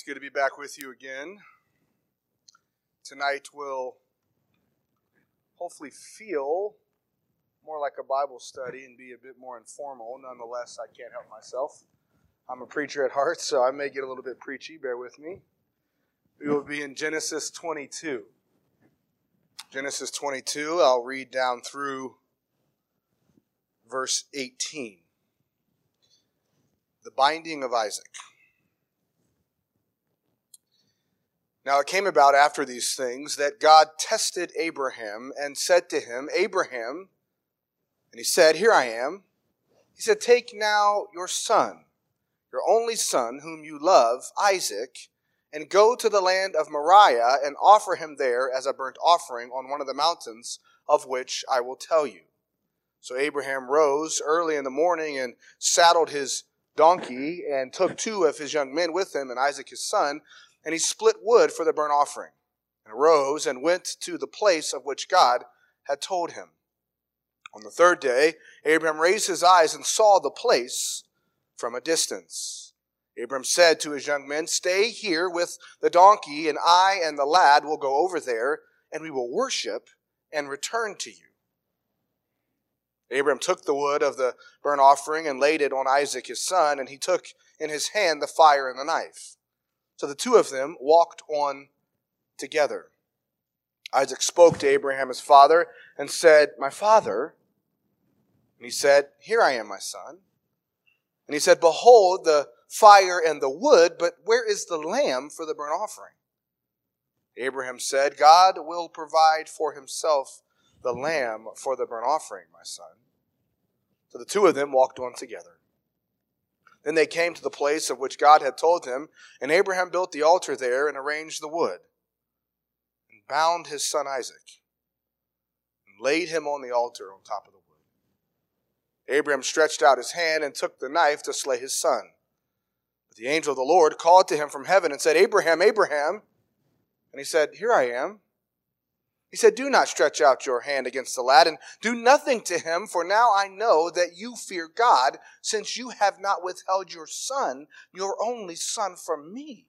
It's good to be back with you again. Tonight will hopefully feel more like a Bible study and be a bit more informal. Nonetheless, I can't help myself. I'm a preacher at heart, so I may get a little bit preachy. Bear with me. We will be in Genesis 22. Genesis 22, I'll read down through verse 18. The binding of Isaac. Now it came about after these things that God tested Abraham and said to him, Abraham, and he said, Here I am. He said, Take now your son, your only son, whom you love, Isaac, and go to the land of Moriah and offer him there as a burnt offering on one of the mountains of which I will tell you. So Abraham rose early in the morning and saddled his donkey and took two of his young men with him and Isaac his son and he split wood for the burnt offering, and arose and went to the place of which God had told him. On the third day, Abram raised his eyes and saw the place from a distance. Abram said to his young men, Stay here with the donkey, and I and the lad will go over there, and we will worship and return to you. Abram took the wood of the burnt offering and laid it on Isaac his son, and he took in his hand the fire and the knife. So the two of them walked on together. Isaac spoke to Abraham his father and said, My father. And he said, Here I am, my son. And he said, Behold the fire and the wood, but where is the lamb for the burnt offering? Abraham said, God will provide for himself the lamb for the burnt offering, my son. So the two of them walked on together. Then they came to the place of which God had told them, and Abraham built the altar there and arranged the wood, and bound his son Isaac, and laid him on the altar on top of the wood. Abraham stretched out his hand and took the knife to slay his son. But the angel of the Lord called to him from heaven and said, Abraham, Abraham. And he said, Here I am. He said, Do not stretch out your hand against the lad, and do nothing to him, for now I know that you fear God, since you have not withheld your son, your only son, from me.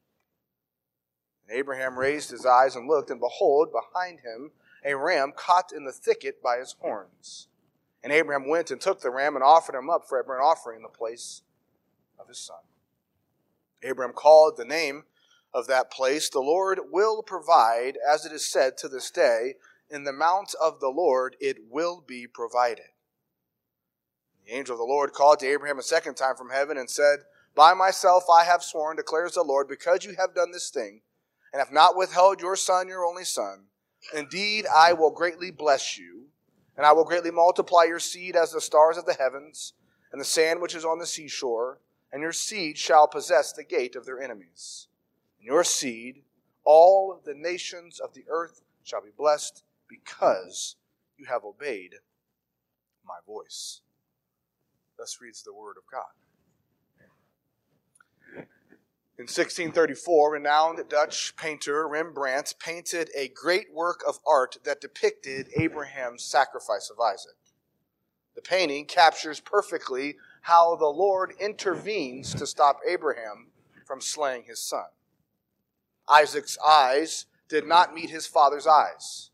And Abraham raised his eyes and looked, and behold, behind him a ram caught in the thicket by his horns. And Abraham went and took the ram and offered him up for a burnt offering in the place of his son. Abraham called the name of that place, the Lord will provide, as it is said to this day, in the mount of the Lord it will be provided. The angel of the Lord called to Abraham a second time from heaven and said, By myself I have sworn, declares the Lord, because you have done this thing, and have not withheld your son, your only son, indeed I will greatly bless you, and I will greatly multiply your seed as the stars of the heavens, and the sand which is on the seashore, and your seed shall possess the gate of their enemies in your seed, all the nations of the earth shall be blessed because you have obeyed my voice. Thus reads the word of God. In 1634, renowned Dutch painter Rembrandt painted a great work of art that depicted Abraham's sacrifice of Isaac. The painting captures perfectly how the Lord intervenes to stop Abraham from slaying his son. Isaac's eyes did not meet his father's eyes.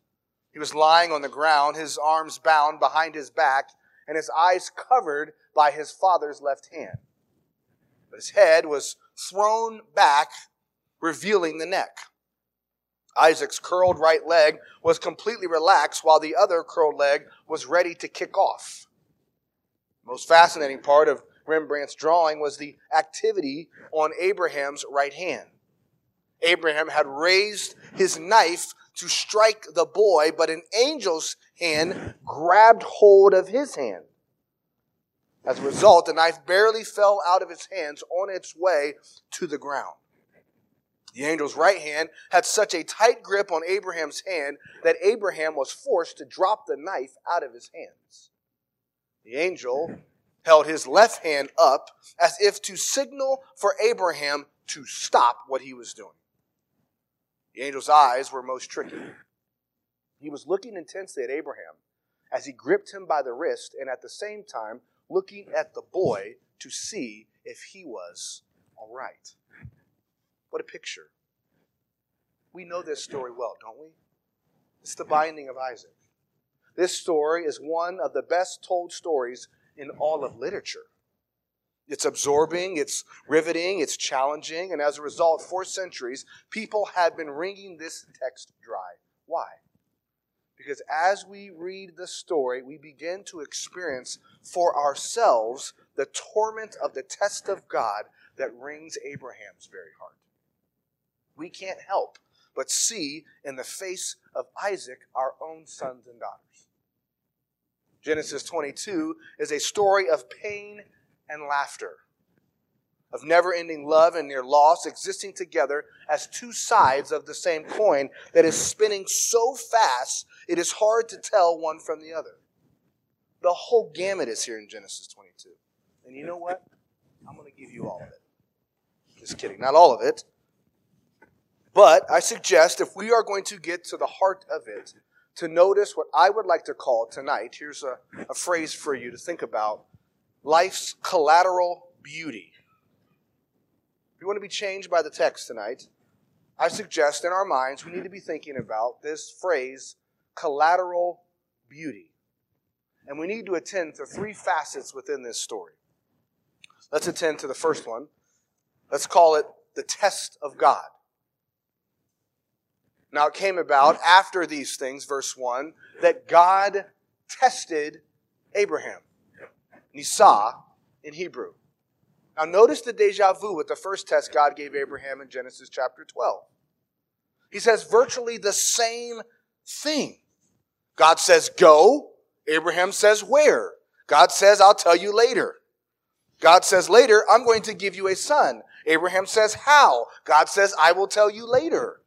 He was lying on the ground, his arms bound behind his back, and his eyes covered by his father's left hand. But his head was thrown back, revealing the neck. Isaac's curled right leg was completely relaxed, while the other curled leg was ready to kick off. The most fascinating part of Rembrandt's drawing was the activity on Abraham's right hand. Abraham had raised his knife to strike the boy, but an angel's hand grabbed hold of his hand. As a result, the knife barely fell out of his hands on its way to the ground. The angel's right hand had such a tight grip on Abraham's hand that Abraham was forced to drop the knife out of his hands. The angel held his left hand up as if to signal for Abraham to stop what he was doing. The angel's eyes were most tricky. He was looking intensely at Abraham as he gripped him by the wrist and at the same time looking at the boy to see if he was all right. What a picture. We know this story well, don't we? It's the binding of Isaac. This story is one of the best told stories in all of literature. It's absorbing, it's riveting, it's challenging, and as a result, for centuries, people have been wringing this text dry. Why? Because as we read the story, we begin to experience for ourselves the torment of the test of God that wrings Abraham's very heart. We can't help but see in the face of Isaac our own sons and daughters. Genesis 22 is a story of pain and laughter, of never ending love and near loss existing together as two sides of the same coin that is spinning so fast it is hard to tell one from the other. The whole gamut is here in Genesis 22. And you know what? I'm going to give you all of it. Just kidding. Not all of it. But I suggest if we are going to get to the heart of it, to notice what I would like to call tonight, here's a, a phrase for you to think about life's collateral beauty. If you want to be changed by the text tonight, I suggest in our minds we need to be thinking about this phrase, collateral beauty. And we need to attend to three facets within this story. Let's attend to the first one. Let's call it the test of God. Now it came about after these things, verse 1, that God tested Abraham. Nisah in Hebrew. Now notice the deja vu with the first test God gave Abraham in Genesis chapter 12. He says virtually the same thing. God says, go. Abraham says, where? God says, I'll tell you later. God says later, I'm going to give you a son. Abraham says, how? God says, I will tell you later.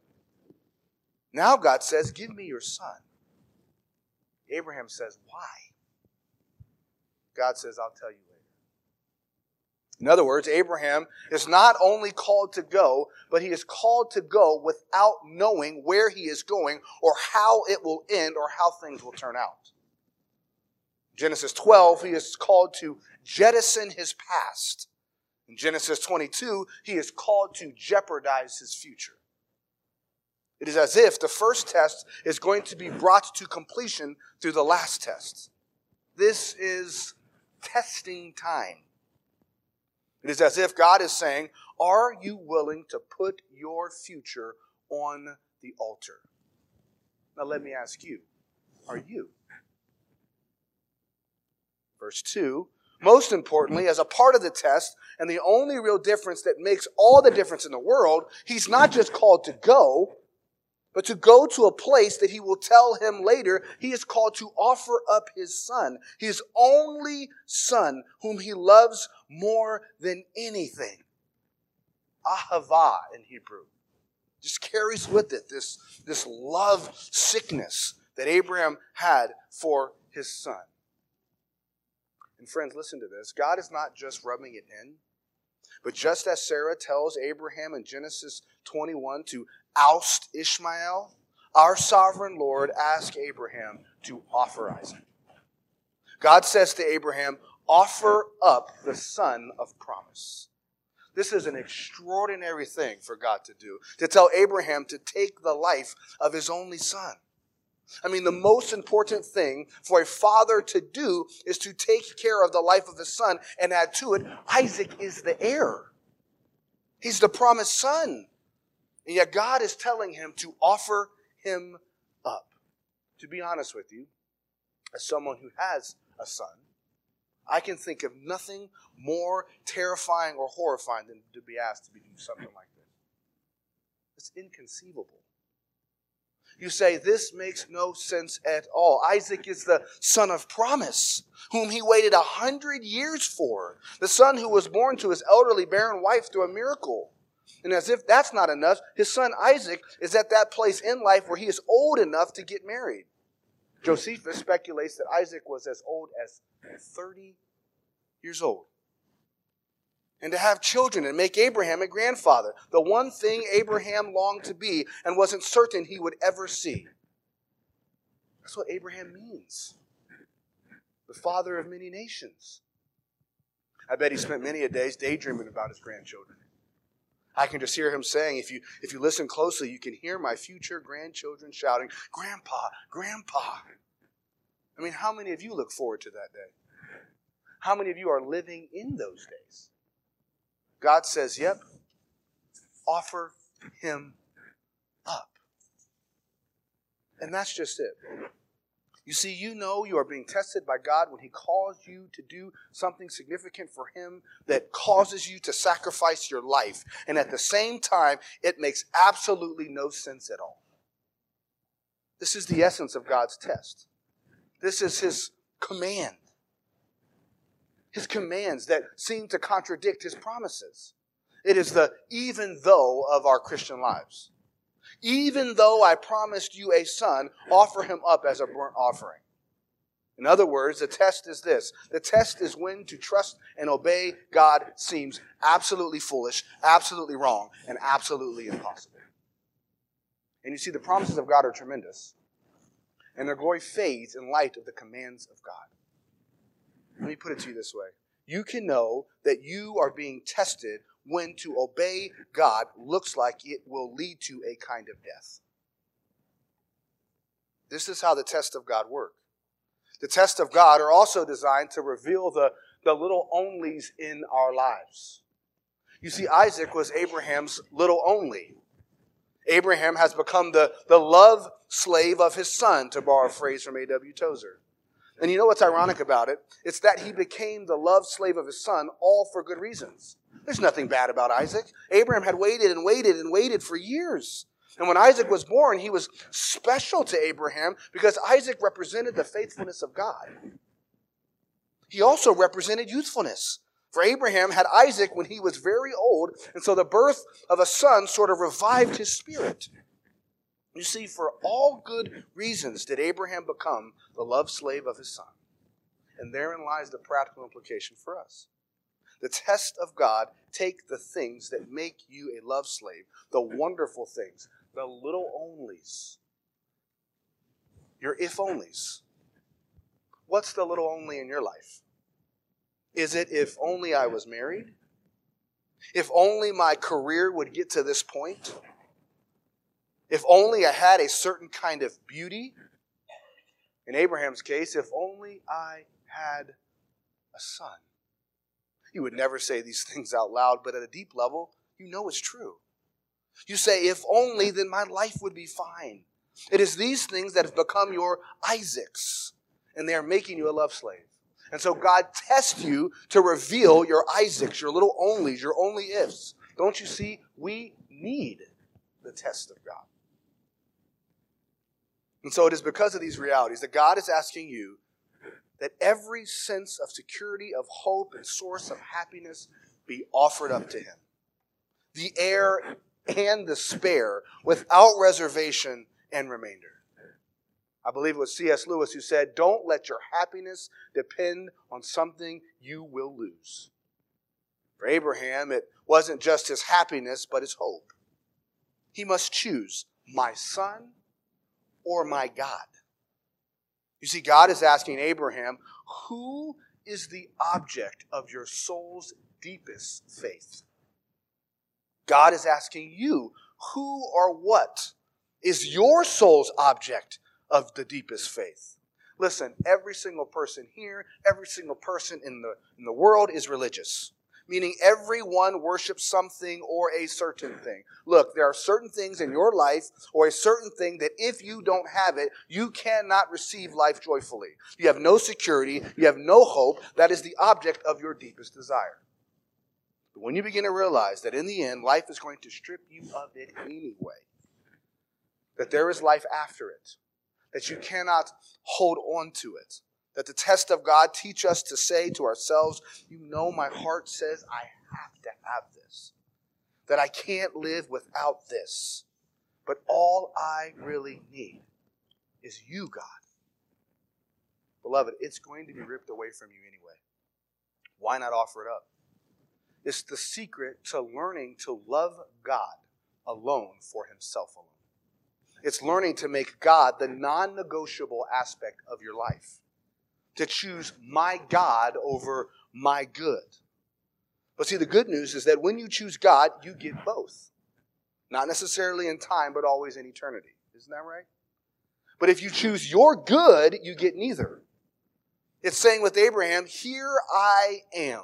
Now God says, Give me your son. Abraham says, Why? God says, I'll tell you later. In other words, Abraham is not only called to go, but he is called to go without knowing where he is going or how it will end or how things will turn out. Genesis 12, he is called to jettison his past. In Genesis 22, he is called to jeopardize his future. It is as if the first test is going to be brought to completion through the last test. This is testing time. It is as if God is saying, Are you willing to put your future on the altar? Now, let me ask you, are you? Verse 2 most importantly, as a part of the test, and the only real difference that makes all the difference in the world, he's not just called to go, but to go to a place that he will tell him later he is called to offer up his son, his only son, whom he loves more than anything. Ahava in Hebrew. Just carries with it this, this love sickness that Abraham had for his son. And friends, listen to this. God is not just rubbing it in, but just as Sarah tells Abraham in Genesis 21 to oust Ishmael, our sovereign Lord asked Abraham to offer Isaac. God says to Abraham, offer up the son of promise. This is an extraordinary thing for God to do, to tell Abraham to take the life of his only son. I mean, the most important thing for a father to do is to take care of the life of his son and add to it, Isaac is the heir. He's the promised son. And yet God is telling him to offer him up. To be honest with you, as someone who has a son, I can think of nothing more terrifying or horrifying than to be asked to do something like this. It's inconceivable. You say, this makes no sense at all. Isaac is the son of promise, whom he waited a hundred years for. The son who was born to his elderly barren wife through a miracle. And as if that's not enough, his son Isaac is at that place in life where he is old enough to get married. Josephus speculates that Isaac was as old as 30 years old. And to have children and make Abraham a grandfather, the one thing Abraham longed to be and wasn't certain he would ever see. That's what Abraham means the father of many nations. I bet he spent many a days daydreaming about his grandchildren. I can just hear him saying, if you, if you listen closely, you can hear my future grandchildren shouting, Grandpa, Grandpa. I mean, how many of you look forward to that day? How many of you are living in those days? God says, Yep, offer him up. And that's just it. You see, you know you are being tested by God when He calls you to do something significant for Him that causes you to sacrifice your life. And at the same time, it makes absolutely no sense at all. This is the essence of God's test. This is His command. His commands that seem to contradict His promises. It is the even though of our Christian lives. Even though I promised you a son, offer him up as a burnt offering. In other words, the test is this the test is when to trust and obey God seems absolutely foolish, absolutely wrong, and absolutely impossible. And you see, the promises of God are tremendous, and their glory fades in light of the commands of God. Let me put it to you this way you can know that you are being tested when to obey God looks like it will lead to a kind of death. This is how the test of God work. The tests of God are also designed to reveal the, the little onlys in our lives. You see, Isaac was Abraham's little only. Abraham has become the, the love slave of his son, to borrow a phrase from A.W. Tozer. And you know what's ironic about it? It's that he became the love slave of his son, all for good reasons. There's nothing bad about Isaac. Abraham had waited and waited and waited for years. And when Isaac was born, he was special to Abraham because Isaac represented the faithfulness of God. He also represented youthfulness. For Abraham had Isaac when he was very old, and so the birth of a son sort of revived his spirit. You see, for all good reasons did Abraham become the love slave of his son. And therein lies the practical implication for us the test of God, take the things that make you a love slave, the wonderful things, the little onlys, your if onlys. What's the little only in your life? Is it if only I was married? If only my career would get to this point? If only I had a certain kind of beauty? In Abraham's case, if only I had a son. You would never say these things out loud, but at a deep level, you know it's true. You say, if only, then my life would be fine. It is these things that have become your Isaacs, and they are making you a love slave. And so God tests you to reveal your Isaacs, your little onlys, your only ifs. Don't you see? We need the test of God. And so it is because of these realities that God is asking you that every sense of security, of hope, and source of happiness be offered up to Him. The heir and the spare, without reservation and remainder. I believe it was C.S. Lewis who said, Don't let your happiness depend on something you will lose. For Abraham, it wasn't just his happiness, but his hope. He must choose my son or my God. You see, God is asking Abraham, who is the object of your soul's deepest faith? God is asking you, who or what is your soul's object of the deepest faith? Listen, every single person here, every single person in the, in the world is religious meaning everyone worships something or a certain thing. Look, there are certain things in your life or a certain thing that if you don't have it, you cannot receive life joyfully. You have no security, you have no hope. That is the object of your deepest desire. But when you begin to realize that in the end, life is going to strip you of it anyway, that there is life after it, that you cannot hold on to it that the test of God teach us to say to ourselves, you know, my heart says I have to have this, that I can't live without this. But all I really need is you, God. Beloved, it's going to be ripped away from you anyway. Why not offer it up? It's the secret to learning to love God alone for himself alone. It's learning to make God the non negotiable aspect of your life to choose my God over my good. But see, the good news is that when you choose God, you get both. Not necessarily in time, but always in eternity. Isn't that right? But if you choose your good, you get neither. It's saying with Abraham, Here I am.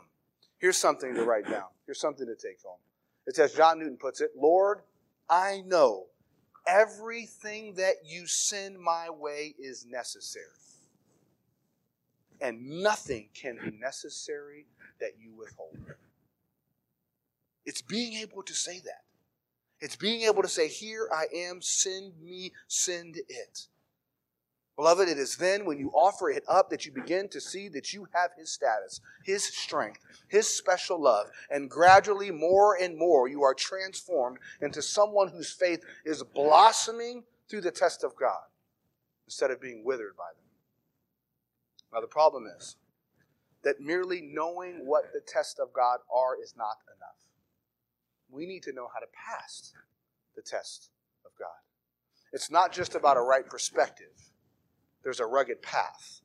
Here's something to write down. Here's something to take home. It's as John Newton puts it Lord, I know everything that you send my way is necessary. And nothing can be necessary that you withhold. It's being able to say that. It's being able to say, Here I am, send me, send it. Beloved, it is then when you offer it up that you begin to see that you have His status, His strength, His special love, and gradually, more and more, you are transformed into someone whose faith is blossoming through the test of God instead of being withered by them. Now, the problem is that merely knowing what the tests of God are is not enough. We need to know how to pass the test of God. It's not just about a right perspective there's a rugged path.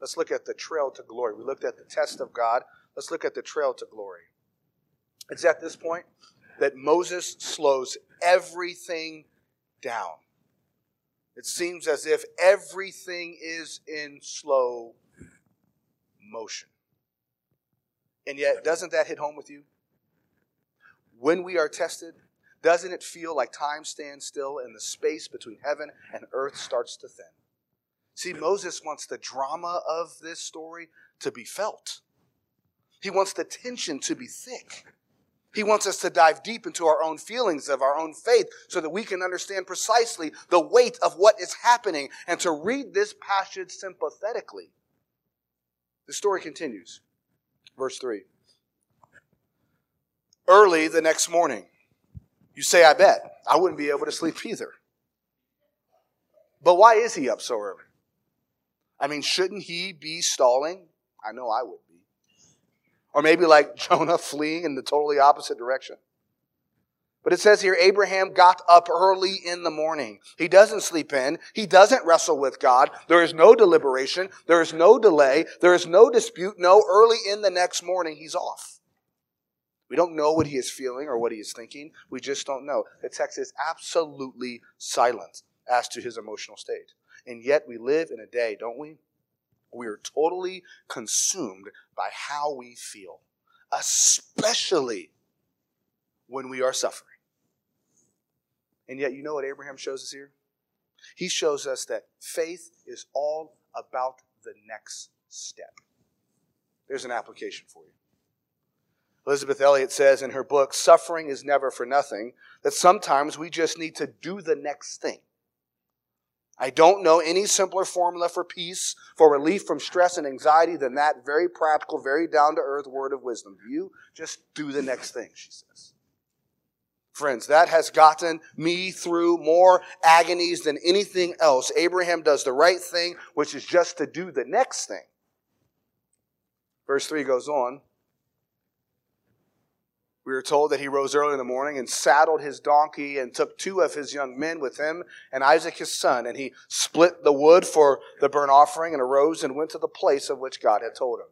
Let's look at the trail to glory. We looked at the test of God. Let's look at the trail to glory. It's at this point that Moses slows everything down. It seems as if everything is in slow motion. And yet, doesn't that hit home with you? When we are tested, doesn't it feel like time stands still and the space between heaven and earth starts to thin? See, Moses wants the drama of this story to be felt. He wants the tension to be thick. He wants us to dive deep into our own feelings of our own faith so that we can understand precisely the weight of what is happening and to read this passage sympathetically. The story continues. Verse 3. Early the next morning, you say, I bet. I wouldn't be able to sleep either. But why is he up so early? I mean, shouldn't he be stalling? I know I would. Or maybe like Jonah fleeing in the totally opposite direction. But it says here, Abraham got up early in the morning. He doesn't sleep in. He doesn't wrestle with God. There is no deliberation. There is no delay. There is no dispute. No, early in the next morning, he's off. We don't know what he is feeling or what he is thinking. We just don't know. The text is absolutely silent as to his emotional state. And yet we live in a day, don't we? We are totally consumed by how we feel, especially when we are suffering. And yet, you know what Abraham shows us here? He shows us that faith is all about the next step. There's an application for you. Elisabeth Elliot says in her book, Suffering is Never for Nothing, that sometimes we just need to do the next thing. I don't know any simpler formula for peace, for relief from stress and anxiety than that very practical, very down to earth word of wisdom. You just do the next thing, she says. Friends, that has gotten me through more agonies than anything else. Abraham does the right thing, which is just to do the next thing. Verse 3 goes on we are told that he rose early in the morning and saddled his donkey and took two of his young men with him and Isaac his son. And he split the wood for the burnt offering and arose and went to the place of which God had told him.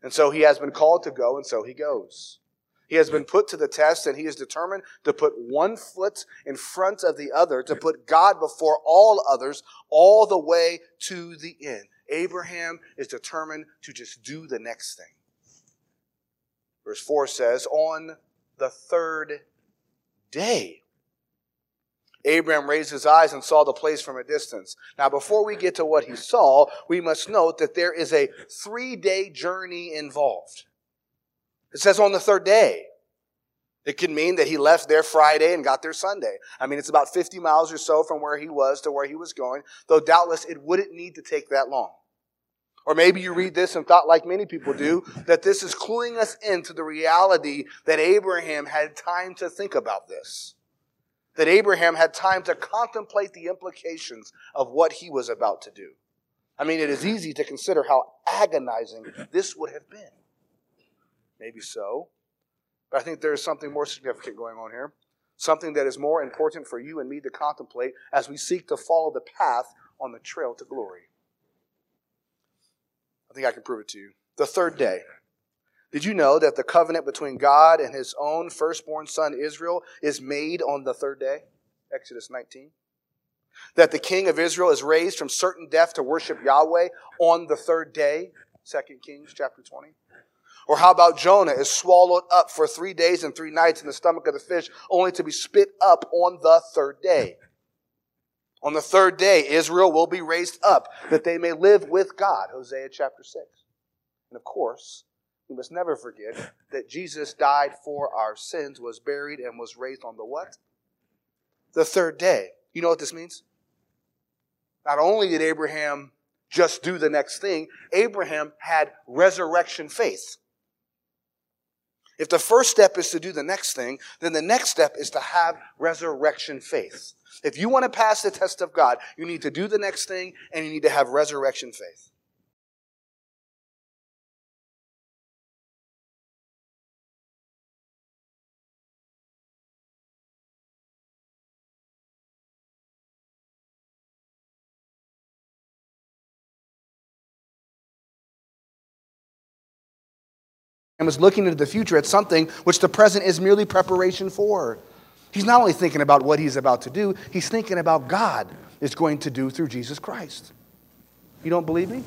And so he has been called to go, and so he goes. He has been put to the test, and he is determined to put one foot in front of the other, to put God before all others, all the way to the end. Abraham is determined to just do the next thing. Verse 4 says, On the third day, Abraham raised his eyes and saw the place from a distance. Now, before we get to what he saw, we must note that there is a three day journey involved. It says on the third day. It could mean that he left there Friday and got there Sunday. I mean, it's about 50 miles or so from where he was to where he was going, though doubtless it wouldn't need to take that long. Or maybe you read this and thought, like many people do, that this is cluing us into the reality that Abraham had time to think about this. That Abraham had time to contemplate the implications of what he was about to do. I mean, it is easy to consider how agonizing this would have been. Maybe so. But I think there is something more significant going on here. Something that is more important for you and me to contemplate as we seek to follow the path on the trail to glory. I think I can prove it to you. The third day, Did you know that the covenant between God and his own firstborn son Israel is made on the third day? Exodus 19. That the king of Israel is raised from certain death to worship Yahweh on the third day? 2 Kings chapter 20. Or how about Jonah is swallowed up for three days and three nights in the stomach of the fish, only to be spit up on the third day? On the third day, Israel will be raised up that they may live with God. Hosea chapter 6. And of course, we must never forget that Jesus died for our sins, was buried, and was raised on the what? The third day. You know what this means? Not only did Abraham just do the next thing, Abraham had resurrection faith. If the first step is to do the next thing, then the next step is to have resurrection faith. If you want to pass the test of God, you need to do the next thing and you need to have resurrection faith. And was looking into the future at something which the present is merely preparation for. He's not only thinking about what he's about to do, he's thinking about God is going to do through Jesus Christ. You don't believe me?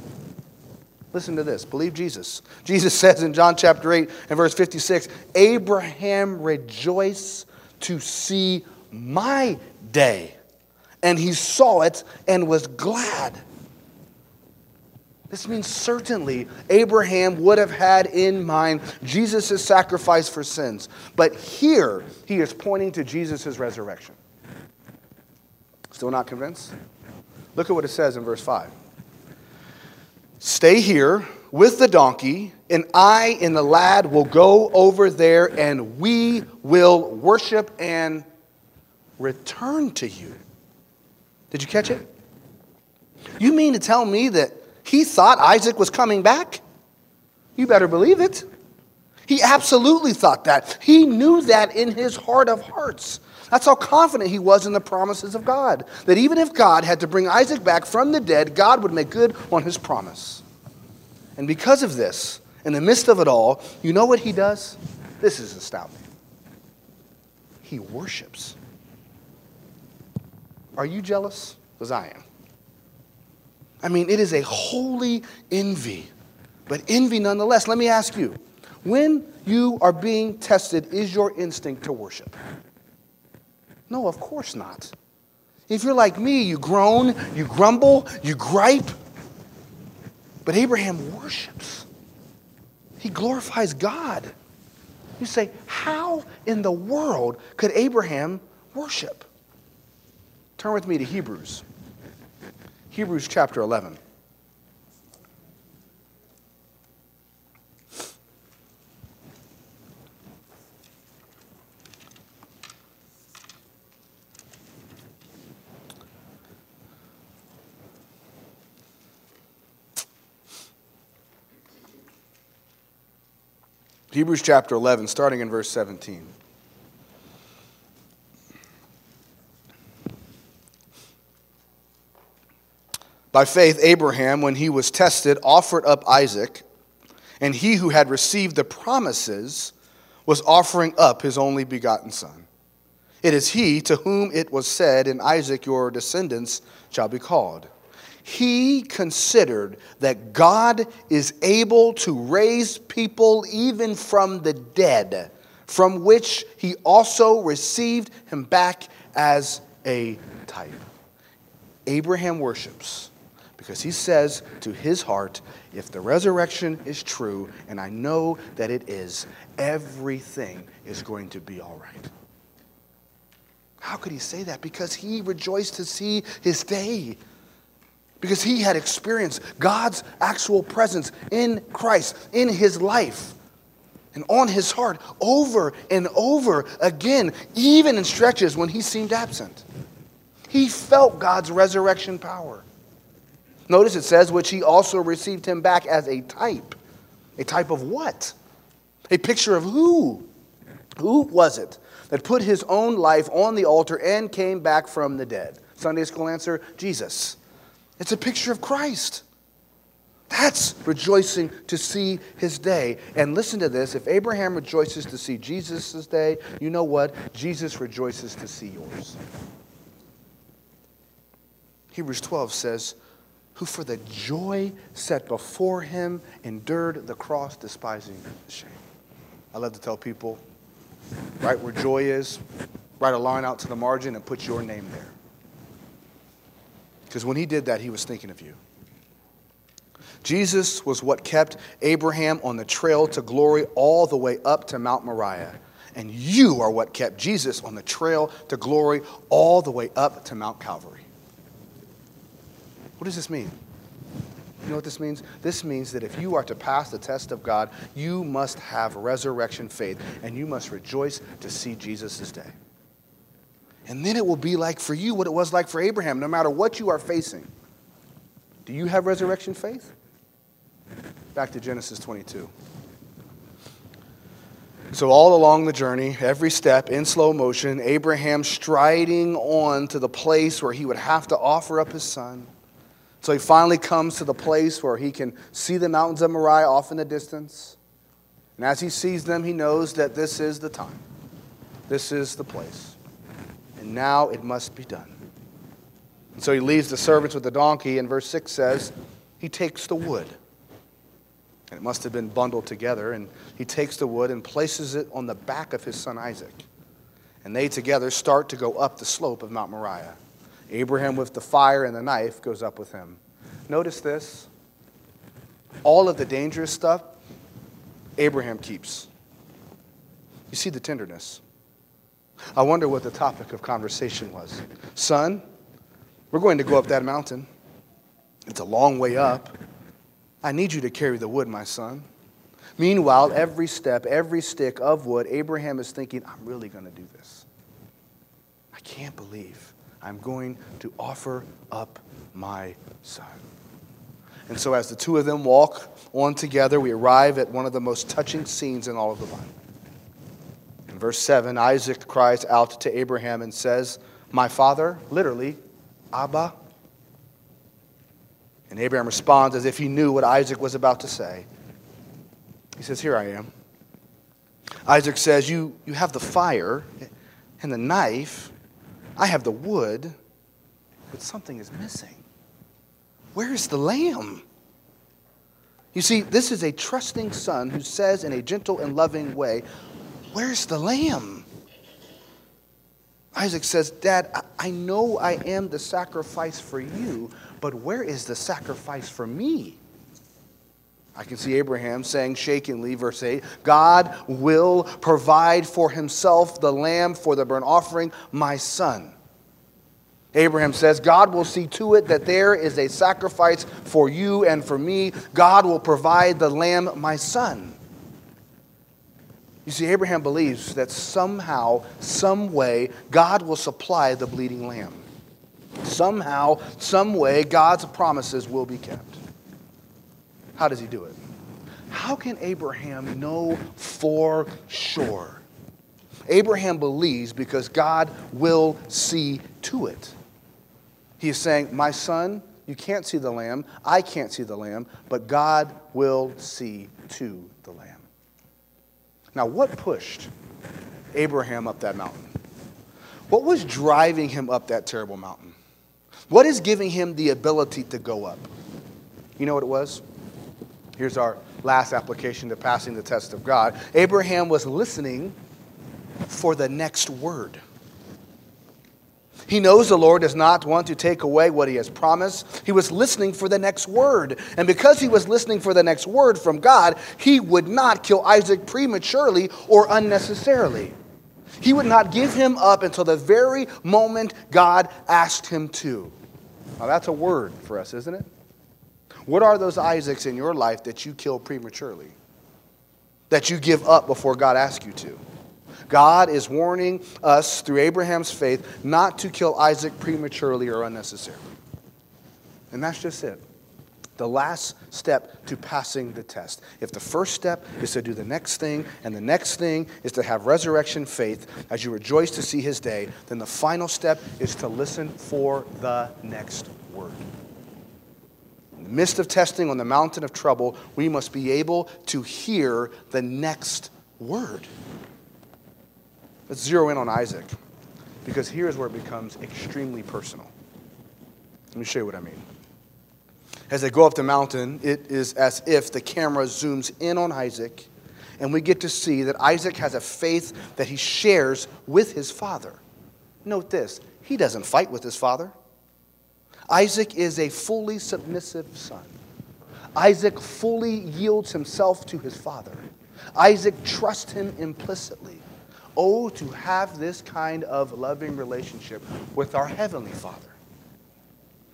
Listen to this. Believe Jesus. Jesus says in John chapter 8 and verse 56 Abraham rejoiced to see my day, and he saw it and was glad. This means certainly Abraham would have had in mind Jesus' sacrifice for sins. But here, he is pointing to Jesus' resurrection. Still not convinced? Look at what it says in verse 5. Stay here with the donkey, and I and the lad will go over there, and we will worship and return to you. Did you catch it? You mean to tell me that he thought Isaac was coming back. You better believe it. He absolutely thought that. He knew that in his heart of hearts. That's how confident he was in the promises of God. That even if God had to bring Isaac back from the dead, God would make good on his promise. And because of this, in the midst of it all, you know what he does? This is astounding. He worships. Are you jealous? Because I am. I mean, it is a holy envy, but envy nonetheless. Let me ask you when you are being tested, is your instinct to worship? No, of course not. If you're like me, you groan, you grumble, you gripe. But Abraham worships, he glorifies God. You say, how in the world could Abraham worship? Turn with me to Hebrews. Hebrews chapter 11. Hebrews chapter 11, starting in verse 17. By faith, Abraham, when he was tested, offered up Isaac, and he who had received the promises was offering up his only begotten son. It is he to whom it was said, In Isaac your descendants shall be called. He considered that God is able to raise people even from the dead, from which he also received him back as a type. Abraham worships because he says to his heart, if the resurrection is true, and I know that it is, everything is going to be all right. How could he say that? Because he rejoiced to see his day. Because he had experienced God's actual presence in Christ, in his life, and on his heart over and over again, even in stretches when he seemed absent. He felt God's resurrection power. Notice it says, which he also received him back as a type. A type of what? A picture of who? Who was it that put his own life on the altar and came back from the dead? Sunday school answer Jesus. It's a picture of Christ. That's rejoicing to see his day. And listen to this if Abraham rejoices to see Jesus' day, you know what? Jesus rejoices to see yours. Hebrews 12 says, Who for the joy set before him endured the cross, despising the shame. I love to tell people, right where joy is, write a line out to the margin and put your name there. Because when he did that, he was thinking of you. Jesus was what kept Abraham on the trail to glory all the way up to Mount Moriah. And you are what kept Jesus on the trail to glory all the way up to Mount Calvary. Does this mean? You know what this means? This means that if you are to pass the test of God, you must have resurrection faith and you must rejoice to see Jesus' day. And then it will be like for you what it was like for Abraham, no matter what you are facing. Do you have resurrection faith? Back to Genesis 22. So, all along the journey, every step in slow motion, Abraham striding on to the place where he would have to offer up his son. So he finally comes to the place where he can see the mountains of Moriah off in the distance. And as he sees them, he knows that this is the time, this is the place. And now it must be done. And so he leaves the servants with the donkey, and verse 6 says, he takes the wood and it must have been bundled together. And he takes the wood and places it on the back of his son Isaac. And they together start to go up the slope of Mount Moriah. Abraham, with the fire and the knife, goes up with him. Notice this all of the dangerous stuff, Abraham keeps. You see the tenderness. I wonder what the topic of conversation was. Son, we're going to go up that mountain. It's a long way up. I need you to carry the wood, my son. Meanwhile, every step, every stick of wood, Abraham is thinking, I'm really going to do this. I can't believe I'm going to offer up my son. And so, as the two of them walk on together, we arrive at one of the most touching scenes in all of the Bible. In verse 7, Isaac cries out to Abraham and says, My father, literally, Abba, and Abraham responds as if he knew what Isaac was about to say. He says, Here I am. Isaac says, You, you have the fire and the knife. I have the wood, but something is missing. Where is the lamb? You see, this is a trusting son who says in a gentle and loving way, Where's the lamb? Isaac says, Dad, I know I am the sacrifice for you, but where is the sacrifice for me? I can see Abraham saying shakingly, verse 8, God will provide for himself the lamb for the burnt offering, my son. Abraham says, God will see to it that there is a sacrifice for you and for me. God will provide the lamb, my son. You see, Abraham believes that somehow, some way, God will supply the bleeding lamb. Somehow, some way, God's promises will be kept. How does he do it? How can Abraham know for sure? Abraham believes because God will see to it. He is saying, My son, you can't see the lamb, I can't see the lamb, but God will see to the lamb. Now, what pushed Abraham up that mountain? What was driving him up that terrible mountain? What is giving him the ability to go up? You know what it was? Here's our last application to passing the test of God. Abraham was listening for the next word. He knows the Lord does not want to take away what he has promised. He was listening for the next word. And because he was listening for the next word from God, he would not kill Isaac prematurely or unnecessarily. He would not give him up until the very moment God asked him to. Now, that's a word for us, isn't it? What are those Isaacs in your life that you kill prematurely? That you give up before God asks you to? God is warning us through Abraham's faith not to kill Isaac prematurely or unnecessarily. And that's just it. The last step to passing the test. If the first step is to do the next thing, and the next thing is to have resurrection faith as you rejoice to see his day, then the final step is to listen for the next word. The midst of testing on the mountain of trouble, we must be able to hear the next word. Let's zero in on Isaac because here's where it becomes extremely personal. Let me show you what I mean. As they go up the mountain, it is as if the camera zooms in on Isaac, and we get to see that Isaac has a faith that he shares with his father. Note this he doesn't fight with his father. Isaac is a fully submissive son. Isaac fully yields himself to his father. Isaac trusts him implicitly. Oh, to have this kind of loving relationship with our Heavenly Father.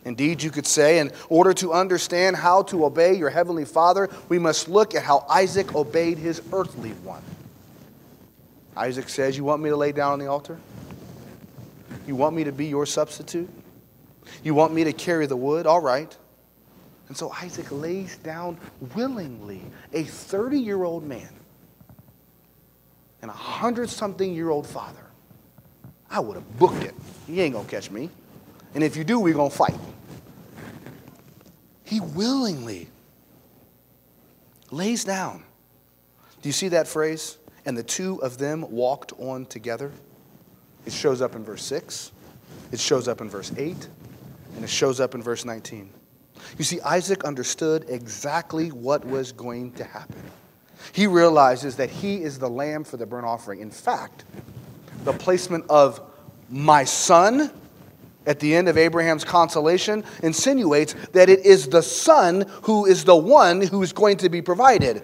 Indeed, you could say, in order to understand how to obey your Heavenly Father, we must look at how Isaac obeyed his earthly one. Isaac says, You want me to lay down on the altar? You want me to be your substitute? You want me to carry the wood? All right. And so Isaac lays down willingly, a 30 year old man and a hundred something year old father. I would have booked it. You ain't gonna catch me. And if you do, we're gonna fight. He willingly lays down. Do you see that phrase? And the two of them walked on together. It shows up in verse 6, it shows up in verse 8, and it shows up in verse 19. You see, Isaac understood exactly what was going to happen. He realizes that he is the lamb for the burnt offering. In fact, the placement of my son at the end of Abraham's consolation insinuates that it is the son who is the one who is going to be provided.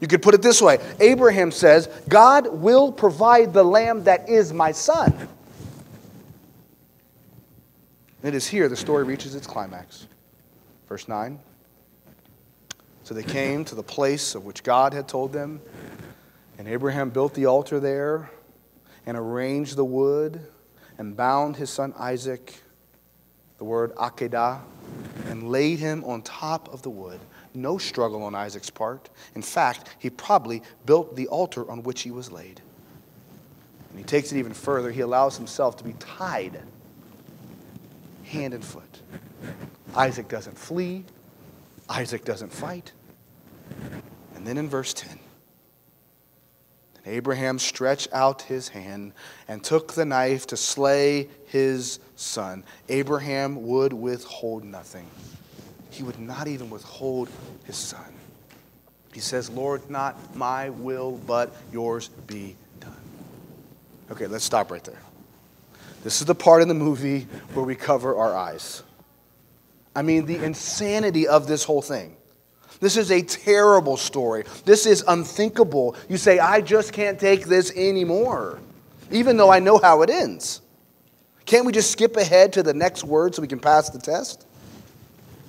You could put it this way Abraham says, God will provide the lamb that is my son. And it is here the story reaches its climax. Verse 9. So they came to the place of which God had told them, and Abraham built the altar there and arranged the wood and bound his son Isaac, the word Akedah, and laid him on top of the wood. No struggle on Isaac's part. In fact, he probably built the altar on which he was laid. And he takes it even further. He allows himself to be tied hand and foot. Isaac doesn't flee, Isaac doesn't fight. And then in verse 10, Abraham stretched out his hand and took the knife to slay his son. Abraham would withhold nothing. He would not even withhold his son. He says, Lord, not my will, but yours be done. Okay, let's stop right there. This is the part in the movie where we cover our eyes. I mean, the insanity of this whole thing. This is a terrible story. This is unthinkable. You say, I just can't take this anymore, even though I know how it ends. Can't we just skip ahead to the next word so we can pass the test?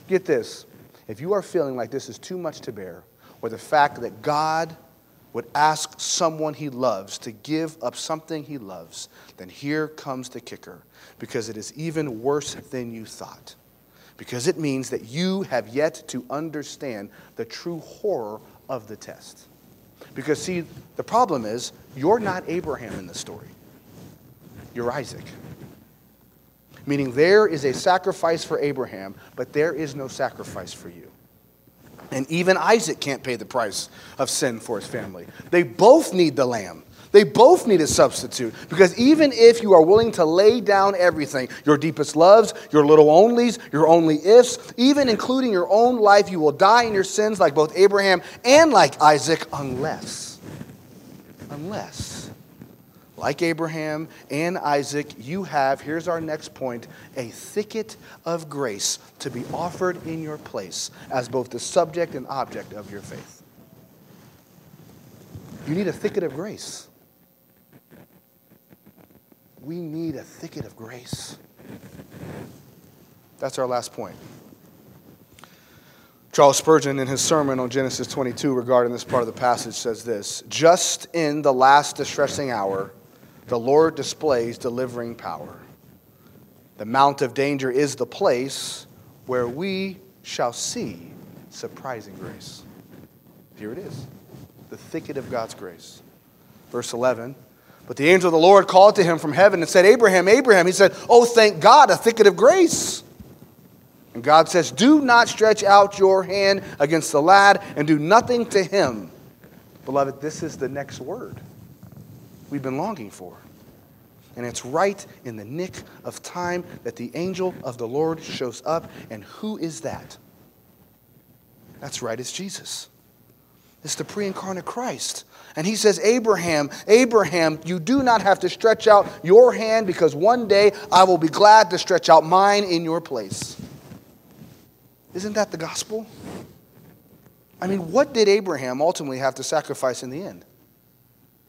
Get this. If you are feeling like this is too much to bear, or the fact that God would ask someone he loves to give up something he loves, then here comes the kicker, because it is even worse than you thought because it means that you have yet to understand the true horror of the test. Because, see, the problem is you're not Abraham in the story, you're Isaac. Meaning there is a sacrifice for Abraham, but there is no sacrifice for you. And even Isaac can't pay the price of sin for his family. They both need the lamb. They both need a substitute because even if you are willing to lay down everything, your deepest loves, your little onlys, your only ifs, even including your own life, you will die in your sins like both Abraham and like Isaac unless, unless, like Abraham and Isaac, you have, here's our next point, a thicket of grace to be offered in your place as both the subject and object of your faith. You need a thicket of grace we need a thicket of grace. That's our last point. Charles Spurgeon, in his sermon on Genesis 22 regarding this part of the passage, says this Just in the last distressing hour, the Lord displays delivering power. The mount of danger is the place where we shall see surprising grace. Here it is the thicket of God's grace. Verse 11 but the angel of the Lord called to him from heaven and said, Abraham, Abraham. He said, Oh, thank God, a thicket of grace. And God says, Do not stretch out your hand against the lad and do nothing to him. Beloved, this is the next word we've been longing for. And it's right in the nick of time that the angel of the Lord shows up. And who is that? That's right, it's Jesus. It's the pre incarnate Christ. And he says, Abraham, Abraham, you do not have to stretch out your hand because one day I will be glad to stretch out mine in your place. Isn't that the gospel? I mean, what did Abraham ultimately have to sacrifice in the end?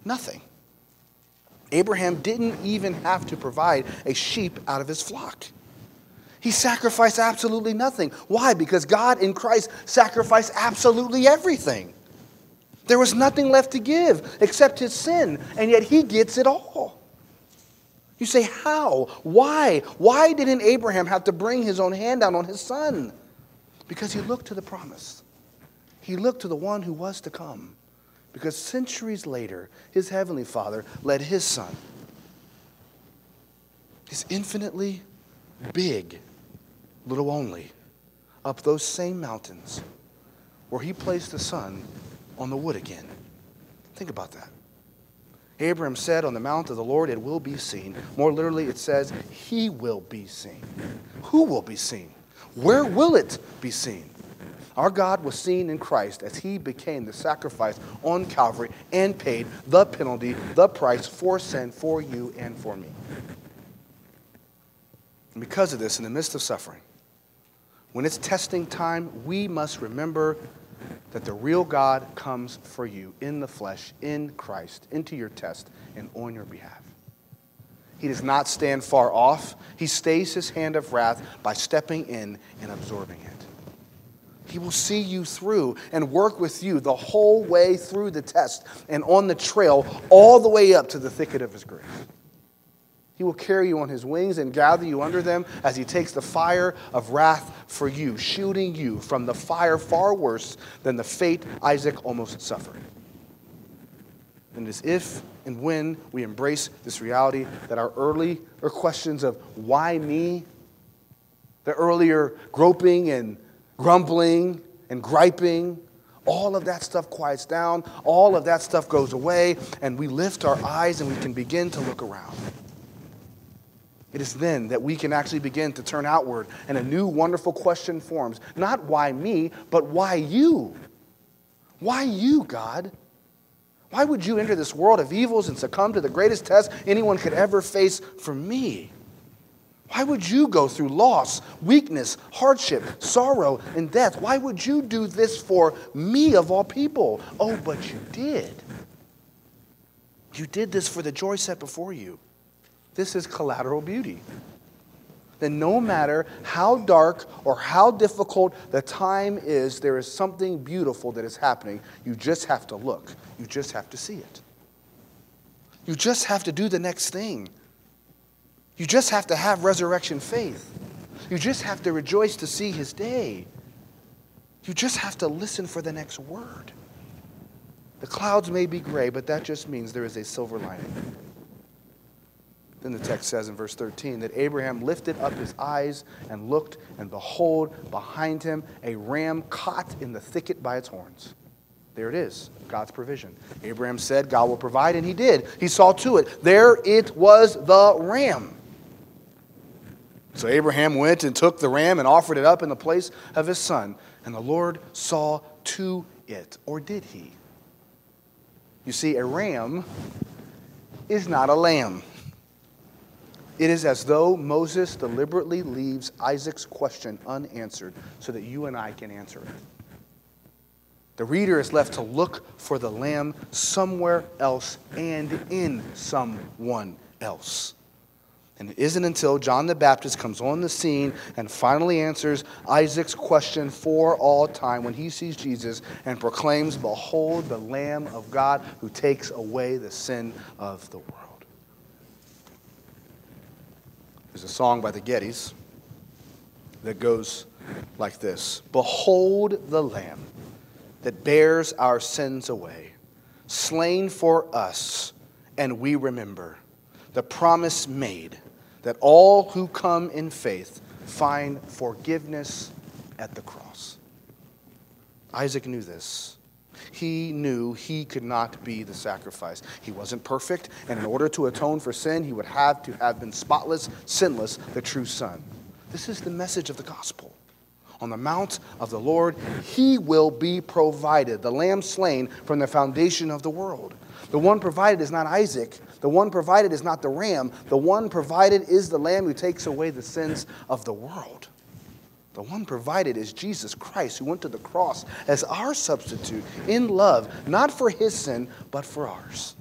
Nothing. Abraham didn't even have to provide a sheep out of his flock. He sacrificed absolutely nothing. Why? Because God in Christ sacrificed absolutely everything. There was nothing left to give except his sin, and yet he gets it all. You say, How? Why? Why didn't Abraham have to bring his own hand down on his son? Because he looked to the promise, he looked to the one who was to come. Because centuries later, his heavenly father led his son, his infinitely big little only, up those same mountains where he placed the son on the wood again. Think about that. Abraham said, On the mount of the Lord it will be seen. More literally, it says, He will be seen. Who will be seen? Where will it be seen? Our God was seen in Christ as he became the sacrifice on Calvary and paid the penalty, the price for sin for you and for me. And because of this, in the midst of suffering, when it's testing time, we must remember that the real God comes for you in the flesh, in Christ, into your test, and on your behalf. He does not stand far off. He stays his hand of wrath by stepping in and absorbing it. He will see you through and work with you the whole way through the test and on the trail, all the way up to the thicket of His grace. He will carry you on His wings and gather you under them as He takes the fire of wrath for you, shielding you from the fire far worse than the fate Isaac almost suffered. And as if and when we embrace this reality that our earlier questions of why me, the earlier groping and grumbling and griping, all of that stuff quiets down, all of that stuff goes away, and we lift our eyes and we can begin to look around. It is then that we can actually begin to turn outward and a new wonderful question forms. Not why me, but why you? Why you, God? Why would you enter this world of evils and succumb to the greatest test anyone could ever face for me? Why would you go through loss, weakness, hardship, sorrow, and death? Why would you do this for me of all people? Oh, but you did. You did this for the joy set before you. This is collateral beauty. Then, no matter how dark or how difficult the time is, there is something beautiful that is happening. You just have to look, you just have to see it. You just have to do the next thing. You just have to have resurrection faith. You just have to rejoice to see his day. You just have to listen for the next word. The clouds may be gray, but that just means there is a silver lining. Then the text says in verse 13 that Abraham lifted up his eyes and looked, and behold, behind him a ram caught in the thicket by its horns. There it is, God's provision. Abraham said, God will provide, and he did. He saw to it. There it was the ram. So Abraham went and took the ram and offered it up in the place of his son. And the Lord saw to it. Or did he? You see, a ram is not a lamb. It is as though Moses deliberately leaves Isaac's question unanswered so that you and I can answer it. The reader is left to look for the lamb somewhere else and in someone else. And it isn't until John the Baptist comes on the scene and finally answers Isaac's question for all time when he sees Jesus and proclaims, Behold, the Lamb of God who takes away the sin of the world. There's a song by the Gettys that goes like this Behold the Lamb that bears our sins away, slain for us, and we remember the promise made that all who come in faith find forgiveness at the cross. Isaac knew this. He knew he could not be the sacrifice. He wasn't perfect, and in order to atone for sin, he would have to have been spotless, sinless, the true Son. This is the message of the gospel. On the mount of the Lord, he will be provided, the lamb slain from the foundation of the world. The one provided is not Isaac. The one provided is not the ram. The one provided is the lamb who takes away the sins of the world. The one provided is Jesus Christ, who went to the cross as our substitute in love, not for his sin, but for ours.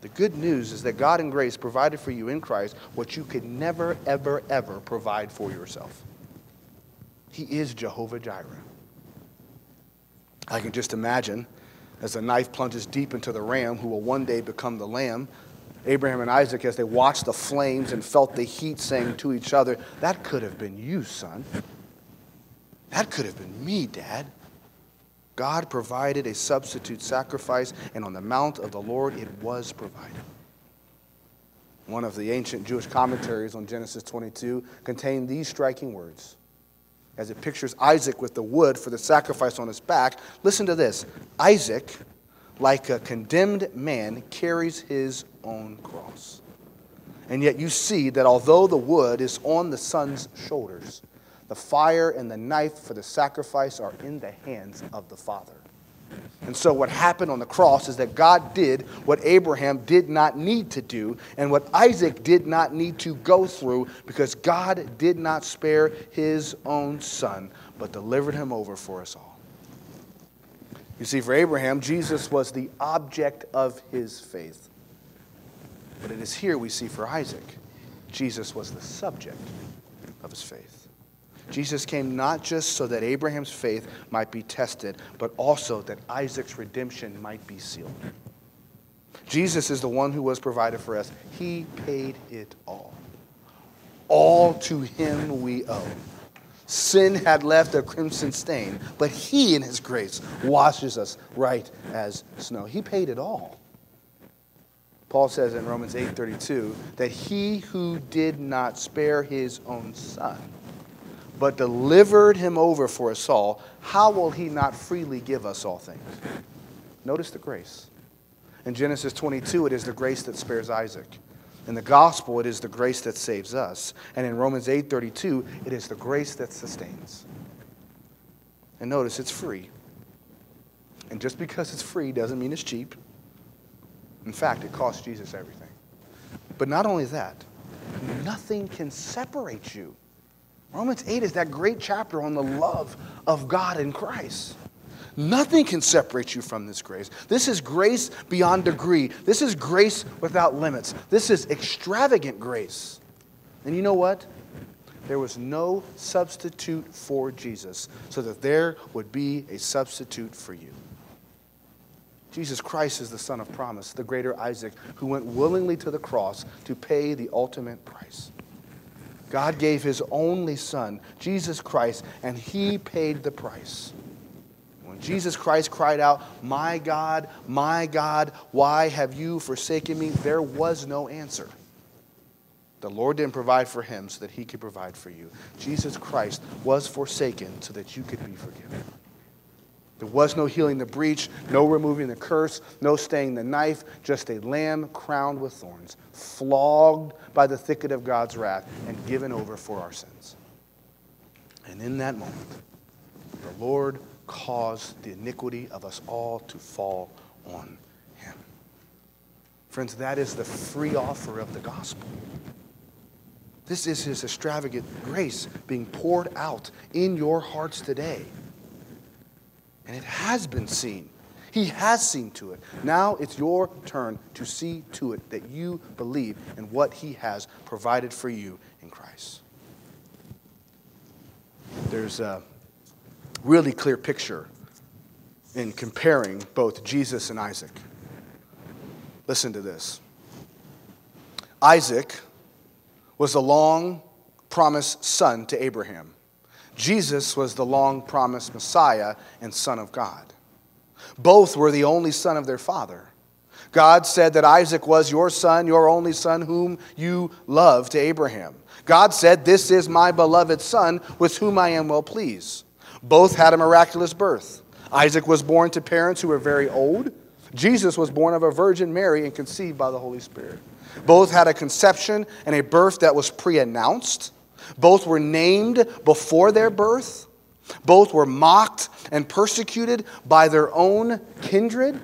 The good news is that God in grace provided for you in Christ what you could never, ever, ever provide for yourself. He is Jehovah Jireh. I can just imagine as the knife plunges deep into the ram who will one day become the lamb, Abraham and Isaac, as they watched the flames and felt the heat, saying to each other, That could have been you, son. That could have been me, Dad. God provided a substitute sacrifice, and on the mount of the Lord it was provided. One of the ancient Jewish commentaries on Genesis 22 contained these striking words. As it pictures Isaac with the wood for the sacrifice on his back, listen to this Isaac like a condemned man, carries his own cross. And yet you see that although the wood is on the son's shoulders, the fire and the knife for the sacrifice are in the hands of the Father. And so, what happened on the cross is that God did what Abraham did not need to do, and what Isaac did not need to go through, because God did not spare his own son, but delivered him over for us all. You see, for Abraham, Jesus was the object of his faith. But it is here we see for Isaac, Jesus was the subject of his faith. Jesus came not just so that Abraham's faith might be tested, but also that Isaac's redemption might be sealed. Jesus is the one who was provided for us. He paid it all. All to him we owe. Sin had left a crimson stain, but He, in His grace, washes us right as snow. He paid it all. Paul says in Romans 8:32 that he who did not spare his own son, but delivered him over for us all, how will he not freely give us all things? Notice the grace. In Genesis 22, it is the grace that spares Isaac. In the gospel, it is the grace that saves us. And in Romans 8:32, it is the grace that sustains. And notice it's free. And just because it's free doesn't mean it's cheap. In fact, it costs Jesus everything. But not only that, nothing can separate you. Romans 8 is that great chapter on the love of God in Christ. Nothing can separate you from this grace. This is grace beyond degree. This is grace without limits. This is extravagant grace. And you know what? There was no substitute for Jesus, so that there would be a substitute for you. Jesus Christ is the Son of promise, the greater Isaac, who went willingly to the cross to pay the ultimate price. God gave his only Son, Jesus Christ, and he paid the price. When Jesus Christ cried out, My God, my God, why have you forsaken me? There was no answer. The Lord didn't provide for him so that he could provide for you. Jesus Christ was forsaken so that you could be forgiven. There was no healing the breach, no removing the curse, no staying the knife, just a lamb crowned with thorns, flogged by the thicket of God's wrath, and given over for our sins. And in that moment, the Lord caused the iniquity of us all to fall on him. Friends, that is the free offer of the gospel. This is his extravagant grace being poured out in your hearts today. And it has been seen. He has seen to it. Now it's your turn to see to it that you believe in what he has provided for you in Christ. There's a really clear picture in comparing both Jesus and Isaac. Listen to this Isaac was the long promised son to Abraham. Jesus was the long promised Messiah and Son of God. Both were the only son of their father. God said that Isaac was your son, your only son, whom you love to Abraham. God said, This is my beloved son, with whom I am well pleased. Both had a miraculous birth. Isaac was born to parents who were very old. Jesus was born of a Virgin Mary and conceived by the Holy Spirit. Both had a conception and a birth that was pre announced. Both were named before their birth. Both were mocked and persecuted by their own kindred.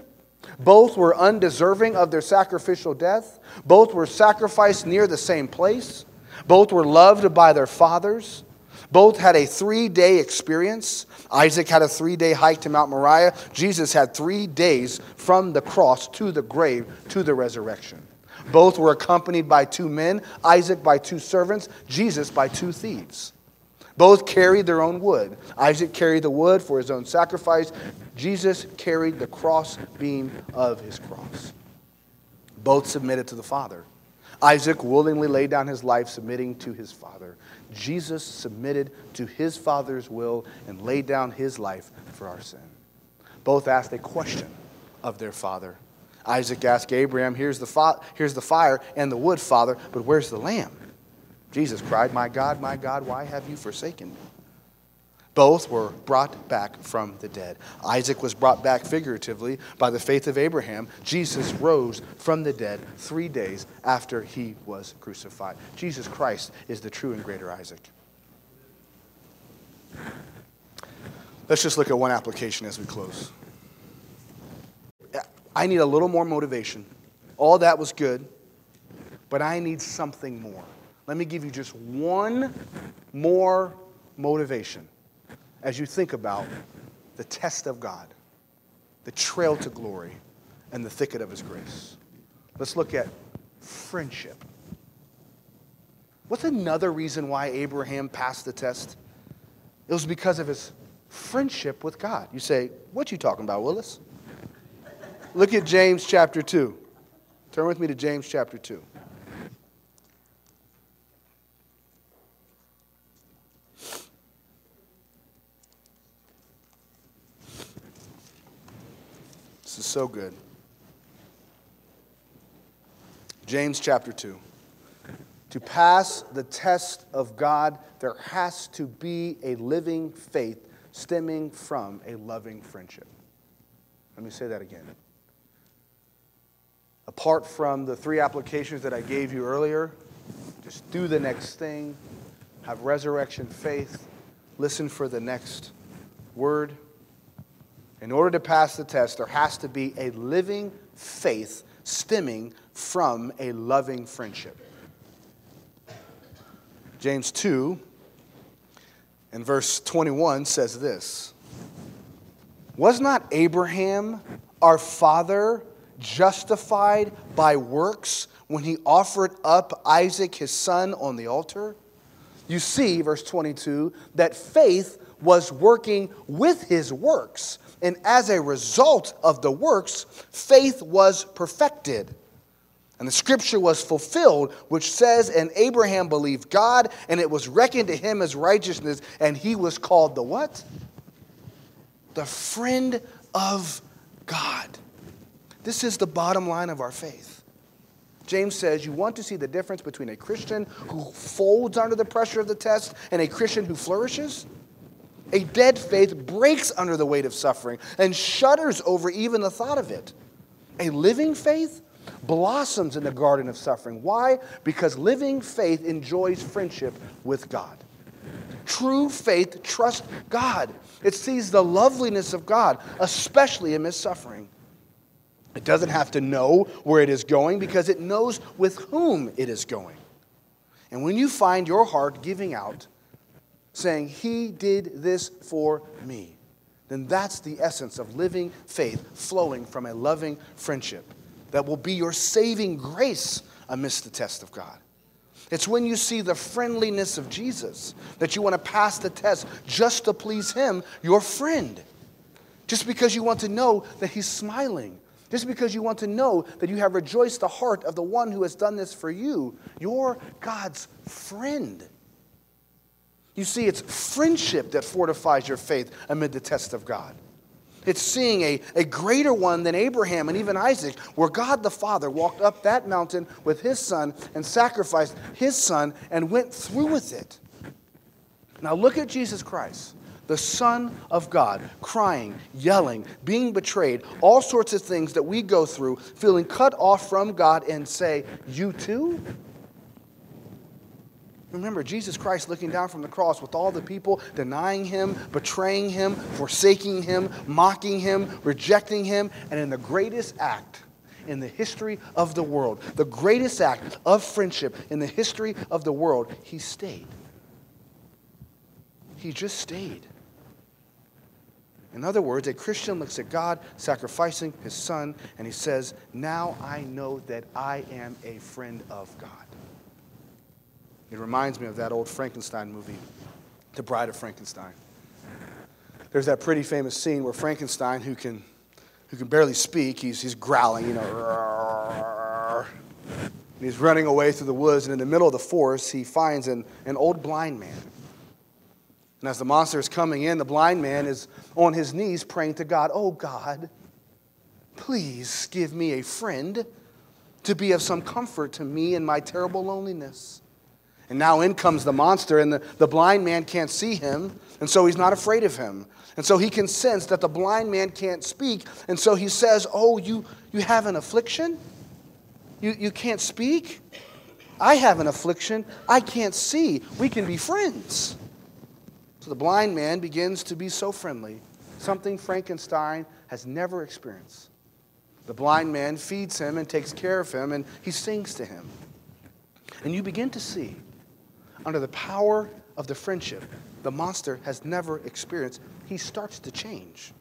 Both were undeserving of their sacrificial death. Both were sacrificed near the same place. Both were loved by their fathers. Both had a three day experience. Isaac had a three day hike to Mount Moriah. Jesus had three days from the cross to the grave to the resurrection. Both were accompanied by two men Isaac by two servants, Jesus by two thieves. Both carried their own wood. Isaac carried the wood for his own sacrifice. Jesus carried the cross beam of his cross. Both submitted to the Father. Isaac willingly laid down his life, submitting to his Father. Jesus submitted to his Father's will and laid down his life for our sin. Both asked a question of their Father. Isaac asked Abraham, here's the, here's the fire and the wood, Father, but where's the lamb? Jesus cried, My God, my God, why have you forsaken me? Both were brought back from the dead. Isaac was brought back figuratively by the faith of Abraham. Jesus rose from the dead three days after he was crucified. Jesus Christ is the true and greater Isaac. Let's just look at one application as we close. I need a little more motivation. All that was good, but I need something more. Let me give you just one more motivation as you think about the test of God, the trail to glory, and the thicket of His grace. Let's look at friendship. What's another reason why Abraham passed the test? It was because of his friendship with God. You say, What you talking about, Willis? Look at James chapter 2. Turn with me to James chapter 2. This is so good. James chapter 2. To pass the test of God, there has to be a living faith stemming from a loving friendship. Let me say that again. Apart from the three applications that I gave you earlier, just do the next thing, have resurrection faith, listen for the next word. In order to pass the test, there has to be a living faith stemming from a loving friendship. James 2 and verse 21 says this Was not Abraham our father justified by works when he offered up Isaac his son on the altar? You see, verse 22, that faith was working with his works. And as a result of the works, faith was perfected. And the scripture was fulfilled, which says, And Abraham believed God, and it was reckoned to him as righteousness, and he was called the what? The friend of God. This is the bottom line of our faith. James says you want to see the difference between a Christian who folds under the pressure of the test and a Christian who flourishes? A dead faith breaks under the weight of suffering and shudders over even the thought of it. A living faith blossoms in the garden of suffering. Why? Because living faith enjoys friendship with God. True faith trusts God. It sees the loveliness of God, especially amidst suffering. It doesn't have to know where it is going because it knows with whom it is going. And when you find your heart giving out, saying, He did this for me, then that's the essence of living faith flowing from a loving friendship that will be your saving grace amidst the test of God. It's when you see the friendliness of Jesus that you want to pass the test just to please Him, your friend. Just because you want to know that He's smiling. Just because you want to know that you have rejoiced the heart of the one who has done this for you. You're God's friend. You see, it's friendship that fortifies your faith amid the test of God. It's seeing a, a greater one than Abraham and even Isaac, where God the Father walked up that mountain with his son and sacrificed his son and went through with it. Now look at Jesus Christ, the Son of God, crying, yelling, being betrayed, all sorts of things that we go through, feeling cut off from God, and say, You too? Remember, Jesus Christ looking down from the cross with all the people denying him, betraying him, forsaking him, mocking him, rejecting him, and in the greatest act in the history of the world, the greatest act of friendship in the history of the world, he stayed. He just stayed. In other words, a Christian looks at God sacrificing his son and he says, Now I know that I am a friend of God. It reminds me of that old Frankenstein movie, The Bride of Frankenstein. There's that pretty famous scene where Frankenstein, who can, who can barely speak, he's, he's growling, you know, and he's running away through the woods, and in the middle of the forest, he finds an, an old blind man. And as the monster is coming in, the blind man is on his knees praying to God, Oh God, please give me a friend to be of some comfort to me in my terrible loneliness. And now in comes the monster, and the, the blind man can't see him, and so he's not afraid of him. And so he can sense that the blind man can't speak, and so he says, Oh, you, you have an affliction? You, you can't speak? I have an affliction. I can't see. We can be friends. So the blind man begins to be so friendly, something Frankenstein has never experienced. The blind man feeds him and takes care of him, and he sings to him. And you begin to see under the power of the friendship the monster has never experienced, he starts to change.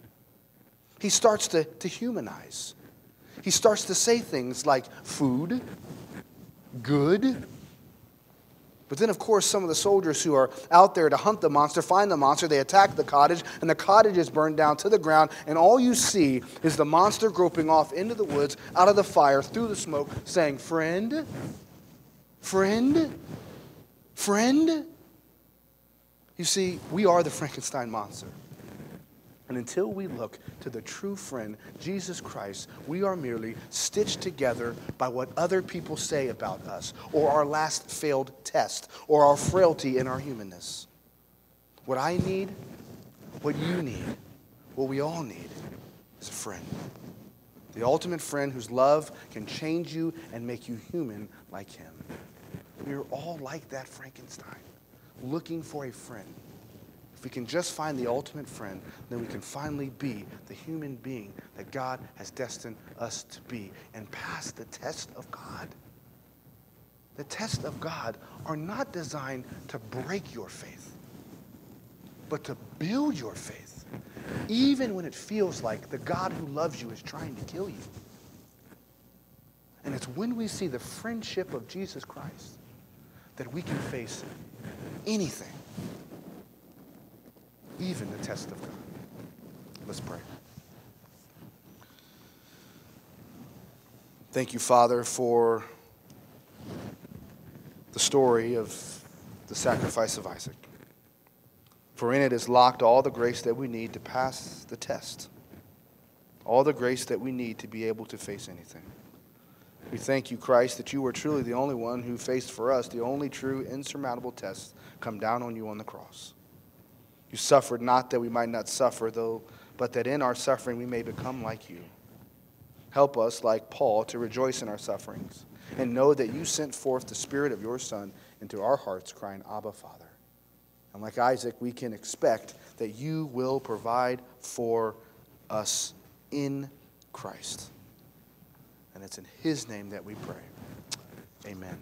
He starts to, to humanize. He starts to say things like food, good. But then, of course, some of the soldiers who are out there to hunt the monster find the monster. They attack the cottage, and the cottage is burned down to the ground. And all you see is the monster groping off into the woods, out of the fire, through the smoke, saying, Friend, friend, Friend, you see, we are the Frankenstein monster. And until we look to the true friend, Jesus Christ, we are merely stitched together by what other people say about us, or our last failed test, or our frailty in our humanness. What I need, what you need, what we all need is a friend. The ultimate friend whose love can change you and make you human like him. We are all like that Frankenstein, looking for a friend. If we can just find the ultimate friend, then we can finally be the human being that God has destined us to be and pass the test of God. The tests of God are not designed to break your faith, but to build your faith, even when it feels like the God who loves you is trying to kill you. And it's when we see the friendship of Jesus Christ that we can face anything, even the test of God. Let's pray. Thank you, Father, for the story of the sacrifice of Isaac. For in it is locked all the grace that we need to pass the test, all the grace that we need to be able to face anything. We thank you, Christ, that you were truly the only one who faced for us the only true, insurmountable test come down on you on the cross. You suffered not that we might not suffer, though, but that in our suffering we may become like you. Help us, like Paul, to rejoice in our sufferings and know that you sent forth the Spirit of your Son into our hearts, crying, Abba, Father. And like Isaac, we can expect that you will provide for us in Christ. And it's in His name that we pray. Amen.